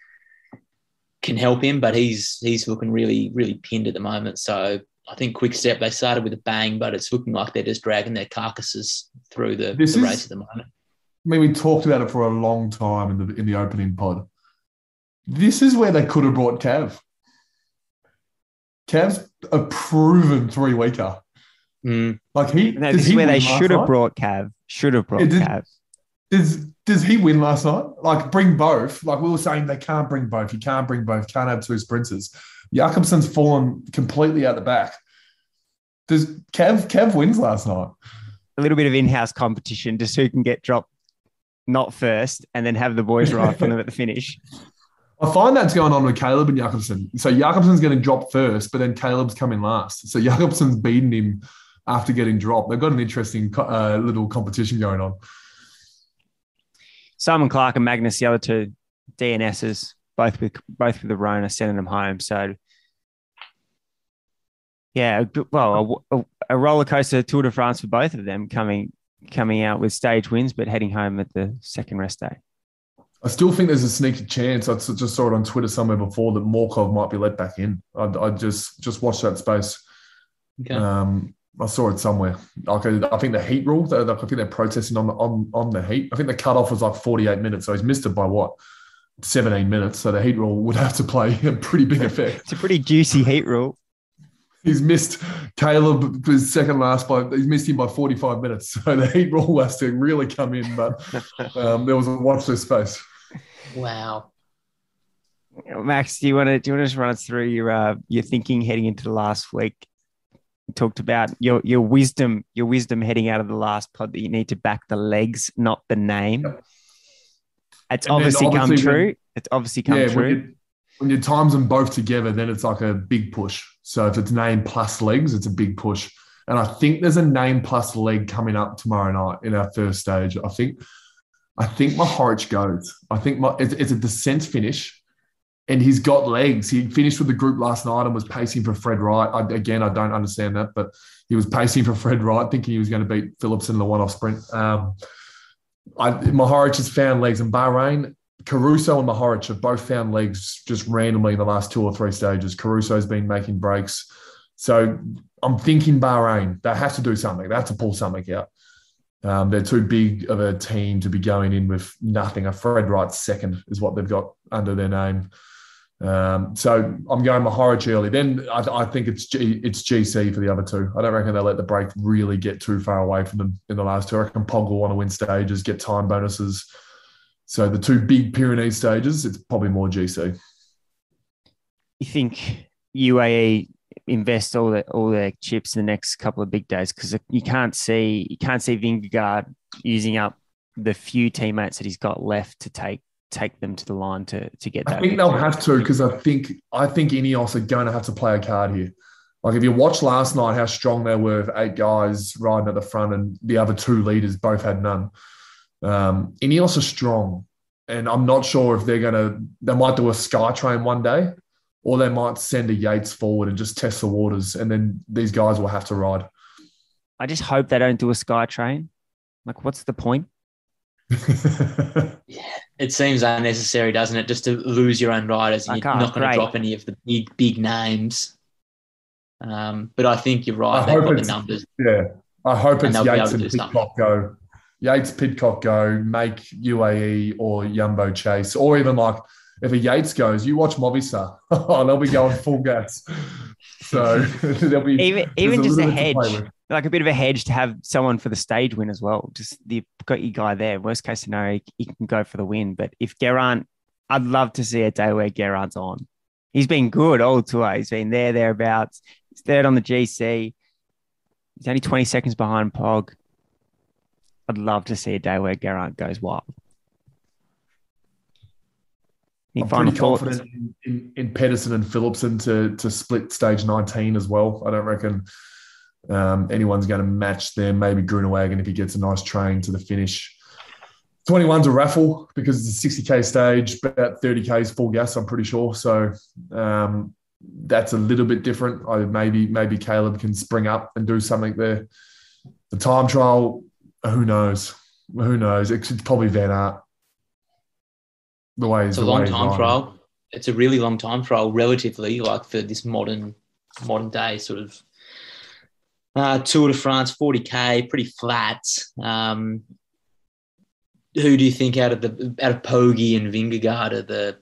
can help him, but he's he's looking really really pinned at the moment. So I think Quick Step they started with a bang, but it's looking like they're just dragging their carcasses through the, the race at the moment. I mean, we talked about it for a long time in the in the opening pod. This is where they could have brought Cav. Cav's a proven three weeker. Mm. Like he, no, this is where they should have brought Cav. Should have brought did, Cav. Does does he win last night? Like bring both. Like we were saying, they can't bring both. You can't bring both. Can't have two sprinters. Jakobsen's fallen completely out the back. Does Cav Cav wins last night? A little bit of in-house competition, just who can get dropped not first, and then have the boys ride for them at the finish. I find that's going on with Caleb and Jakobsen. So Jakobsen's going to drop first, but then Caleb's coming last. So Jakobsen's beating him after getting dropped. They've got an interesting uh, little competition going on. Simon Clarke and Magnus, the other two DNSs, both with both with the Rona, sending them home. So, yeah, well, a, a roller coaster Tour de France for both of them coming coming out with stage wins, but heading home at the second rest day. I still think there's a sneaky chance. I just saw it on Twitter somewhere before that Morkov might be let back in. I, I just just watched that space. Okay. Um, I saw it somewhere. Like I think the heat rule. I think they're protesting on the on on the heat. I think the cutoff was like 48 minutes, so he's missed it by what 17 minutes. So the heat rule would have to play a pretty big effect. it's a pretty juicy heat rule. He's missed Caleb was second last by he's missed him by 45 minutes. So the heat rule has to really come in. But um, there was a watch this space. Wow. Max, do you want to do you want to just run us through your uh, your thinking heading into the last week? Talked about your your wisdom, your wisdom heading out of the last pod that you need to back the legs, not the name. Yep. It's obviously, obviously, come true. When, it's obviously come yeah, true. When you, when you times them both together, then it's like a big push. So if it's name plus legs, it's a big push. And I think there's a name plus leg coming up tomorrow night in our first stage. I think I think Mohoric goes. I think my, it's, it's, a descent finish, and he's got legs. He finished with the group last night and was pacing for Fred Wright. I, again, I don't understand that, but he was pacing for Fred Wright, thinking he was going to beat Philipsen the one-off sprint. Um, I, has found legs, in Bahrain Caruso and Mohoric have both found legs just randomly in the last two or three stages. Caruso's been making breaks. So I'm thinking Bahrain, they have to do something. They have to pull something out. Um, they're too big of a team to be going in with nothing. A Fred Wright second is what they've got under their name. Um, so I'm going Mohoric early. Then I, I, think it's G, it's GC for the other two. I don't reckon they'll let the break really get too far away from them in the last two. I reckon Pog will want to win stages, get time bonuses. So the two big Pyrenees stages, it's probably more GC. You think UAE invest all the all their chips in the next couple of big days because you can't see you can't see Vingegaard using up the few teammates that he's got left to take take them to the line to to get that. I think victory. they'll have to because I think I think Ineos are going to have to play a card here. Like if you watch last night, how strong they were with eight guys riding at the front, and the other two leaders both had none. Um, Ineos are strong, and I'm not sure if they're going to. They might do a sky train one day, or they might send a Yates forward and just test the waters, and then these guys will have to ride. I just hope they don't do a sky train. Like, what's the point? Yeah, it seems unnecessary, doesn't it? Just to lose your own riders, and you're not going to drop any of the big big names. Um, but I think you're right. I They've got the numbers. Yeah, I hope it's Yates and Pidcock go. Yates, Pidcock go. Make UAE or Jumbo chase, or even like if a Yates goes, you watch Movistar. oh, they'll be going full gas. So there'll be even even just a hedge, like a bit of a hedge to have someone for the stage win as well. Just you've got your guy there. Worst case scenario, he can go for the win. But if Geraint, I'd love to see a day where Geraint's on. He's been good all tour. He's been there, thereabouts. He's third on the GC. He's only 20 seconds behind Pog. I'd love to see a day where Geraint goes wild. I'm pretty confident in, in, in, Pedersen and Philipsen to to split stage 19 as well. I don't reckon um, anyone's going to match them. Maybe Groenewegen if he gets a nice train to the finish. 21's a raffle because it's a 60k stage, about 30k is full gas. I'm pretty sure. So um, that's a little bit different. I, maybe maybe Caleb can spring up and do something there. The time trial, who knows? Who knows? It's probably Van Aert the way it's a long time trial. It's a really long time trial, relatively, like for this modern modern day sort of uh, Tour de France, 40k, pretty flat. Um, who do you think out of the out of Poggi and Vingegaard are the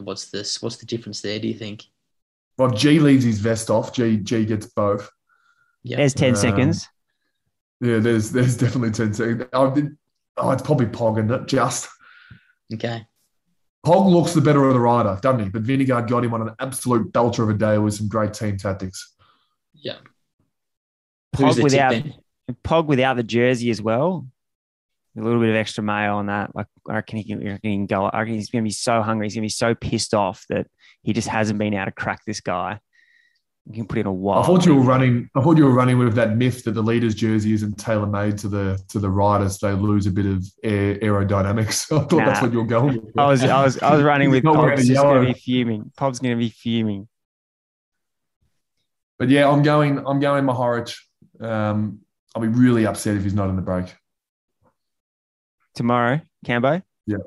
what's this? What's the difference there? Do you think? Well, G leaves his vest off. G G gets both. Yeah, there's ten um, seconds. Yeah, there's there's definitely ten seconds. Oh, it's probably Pog and it just. Okay. Pog looks the better of the rider, doesn't he? But Vingegaard got him on an absolute belter of a day with some great team tactics. Yeah. Pog without Pog without the jersey as well. A little bit of extra mayo on that. Like I reckon he can, he can go. I reckon he's going to be so hungry. He's going to be so pissed off that he just hasn't been able to crack this guy. You can put in a while. I thought you were running. I thought you were running with that myth that the leader's jersey isn't tailor made to the to the riders. They lose a bit of air, aerodynamics. I thought nah, that's what you were going with. I was I was I was running with Pop's just going to be fuming. Pop's going to be fuming. But yeah, I'm going. I'm going Mohoric. Um, I'll be really upset if he's not in the break tomorrow. Cambo. Yeah.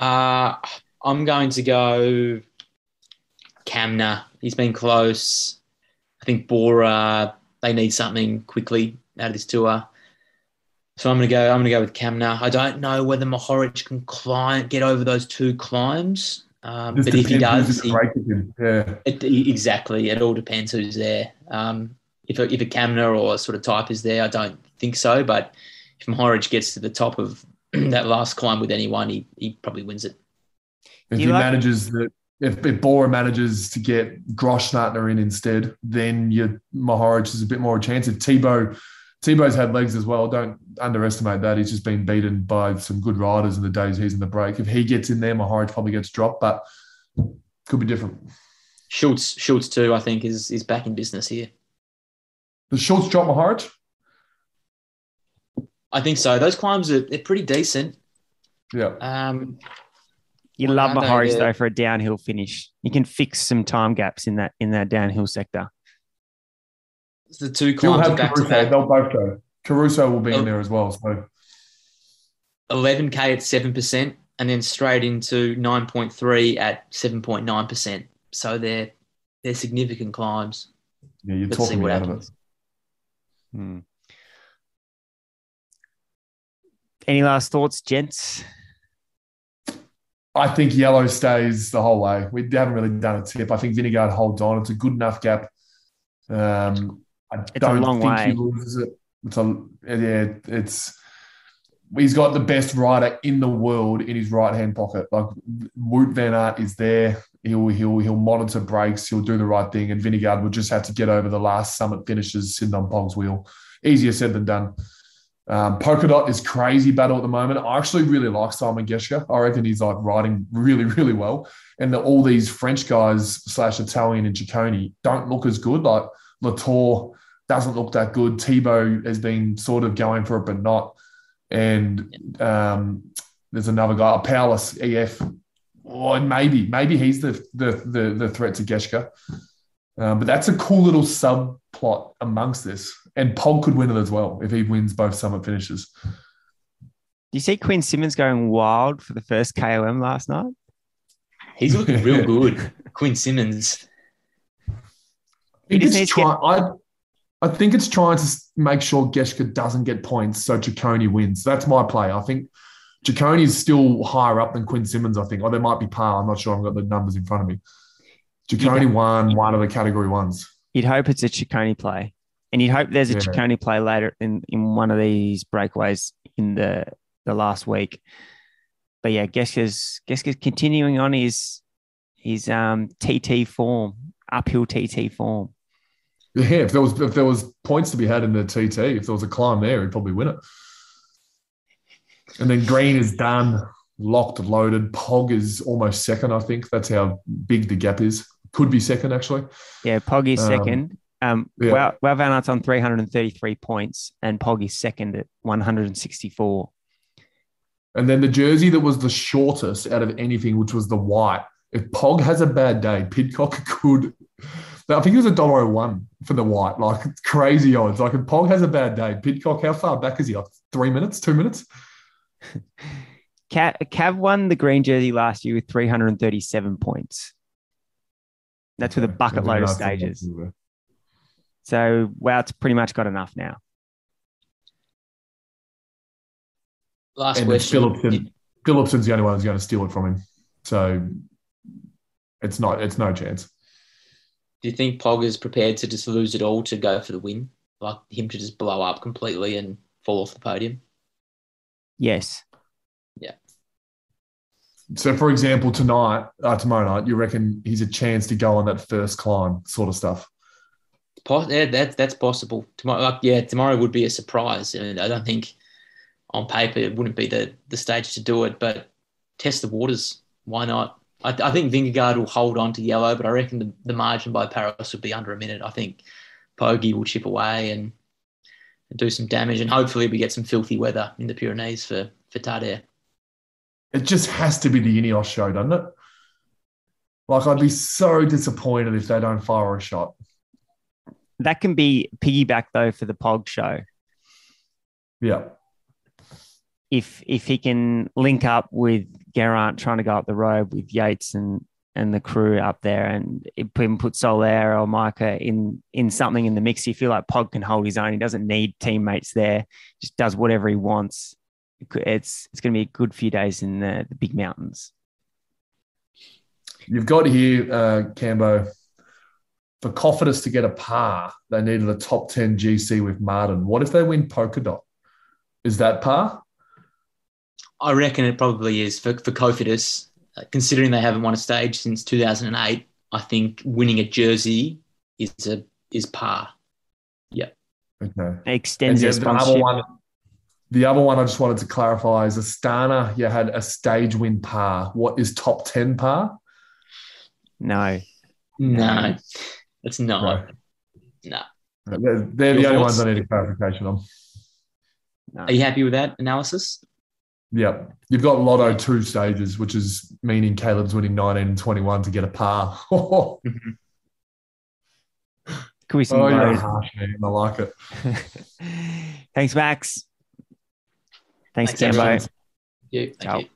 Uh, I'm going to go Kämna. He's been close. I think Bora, they need something quickly out of this tour. So I'm gonna go. I'm gonna go with Kämna. I don't know whether Mohoric can climb, get over those two climbs, um, but if he does, he, yeah. It, exactly. It all depends who's there. Um, if a, if a Kämna or a sort of type is there, I don't think so. But if Mohoric gets to the top of that last climb with anyone, he, he probably wins it. If he like- manages the if, if Bora manages to get Grossschartner in instead, then your Mohoric is a bit more a chance. If Thibaut Thibaut's had legs as well, don't underestimate that. He's just been beaten by some good riders in the days he's in the break. If he gets in there, Mohoric probably gets dropped, but could be different. Schultz, Schultz too, I think, is is back in business here. Does Schultz drop Mohoric? I think so. Those climbs are they're pretty decent. Yeah. Um, you well, love Mohoric though for a downhill finish. You can fix some time gaps in that in that downhill sector. It's The two climbs back Caruso. to back. They'll both go. Caruso will be oh. in there as well. So 11k at seven percent. and then straight into 9.3 at 7.9%. So they're they're significant climbs. Yeah, you're Let's talking me out of it. Hmm. Any last thoughts, gents? I think yellow stays the whole way. We haven't really done a tip. I think Vingegaard holds on. It's a good enough gap. Um, I it's don't a long think way. he loses it. It's a, yeah, it's he's got the best rider in the world in his right hand pocket. Like Wout Van Aert is there. He'll he'll he'll monitor breaks. He'll do the right thing, and Vingegaard will just have to get over the last summit finishes sitting on Pog's wheel. Easier said than done. Um, Polka Dot is crazy battle at the moment. I actually really like Simon Geschke. I reckon he's like riding really, really well. And the, all these French guys slash Italian and Ciccone don't look as good. Like Latour doesn't look that good. Thibaut has been sort of going for it, but not. And um, there's another guy, Powless EF. Oh, and maybe, maybe he's the the the, the threat to Geschke. Um, but that's a cool little subplot amongst this. And Pog could win it as well if he wins both summit finishes. Do you see Quinn Simmons going wild for the first KOM last night? He's looking real good, Quinn Simmons. He just try, I, I think it's trying to make sure Geschke doesn't get points so Ciccone wins. That's my play. I think Ciccone is still higher up than Quinn Simmons, I think. Or there might be par. I'm not sure. I've got the numbers in front of me. Ciccone won one of the category ones. You'd hope it's a Ciccone play. And you'd hope there's a yeah. Ciccone play later in, in one of these breakaways in the the last week. But yeah, Geschke's Geschke's continuing on his his um TT form, uphill TT form. Yeah, if there was if there was points to be had in the TT, if there was a climb there, he'd probably win it. And then Green is done, locked, loaded. Pog is almost second, I think. That's how big the gap is. Could be second, actually. Yeah, Pog is um, second. Um, yeah. Well, well, Van on 333 points, and Poggy's second at 164. And then the jersey that was the shortest out of anything, which was the white. If Pog has a bad day, Pidcock could. I think it was a dollar one for the white, like crazy odds. Like if Pog has a bad day, Pidcock, how far back is he? Like three minutes, two minutes? Cav, Cav won the green jersey last year with 337 points. That's with a bucket load of stages. So, wow, it's pretty much got enough now. Last and question. Philipsen, Philipsen's the only one who's going to steal it from him. So it's not it's no chance. Do you think Pog is prepared to just lose it all to go for the win? Like him to just blow up completely and fall off the podium? Yes. Yeah. So, for example, tonight, uh, tomorrow night, you reckon he's a chance to go on that first climb, sort of stuff? yeah, that's that's possible. Tomorrow, like, yeah, tomorrow would be a surprise, and I don't think on paper it wouldn't be the the stage to do it. But test the waters. Why not? I, I think Vingegaard will hold on to yellow, but I reckon the, the margin by Paris would be under a minute. I think Poggy will chip away and, and do some damage, and hopefully we get some filthy weather in the Pyrenees for for Tadej. It just has to be the Ineos show, doesn't it? Like I'd be so disappointed if they don't fire a shot that can be piggyback though for the Pog show. Yeah. If if he can link up with Geraint trying to go up the road with Yates and and the crew up there and put put Soler or Majka in in something in the mix, you feel like Pog can hold his own. He doesn't need teammates there, just does whatever he wants. It's it's going to be a good few days in the, the big mountains. You've got here, uh, Cambo, for Cofidis to get a par, they needed a top 10 GC with Martin. What if they win Polka Dot? Is that par? I reckon it probably is for, for Cofidis. Uh, considering they haven't won a stage since 2008, I think winning a jersey is a is par. Yeah. Okay. It extends their the other one. The other one I just wanted to clarify is Astana. You had a stage win par. What is top 10 par? No. No. It's not. No. They're, they're the only ones I need a clarification on. No. Are you happy with that analysis? Yeah. You've got Lotto two stages, which is meaning Caleb's winning 19 and 21 to get a par. Mm-hmm. Can we see oh, you're harsh, man. I like it. Thanks, Max. Thanks, Thanks Cambo. Yeah, thank Ciao. you.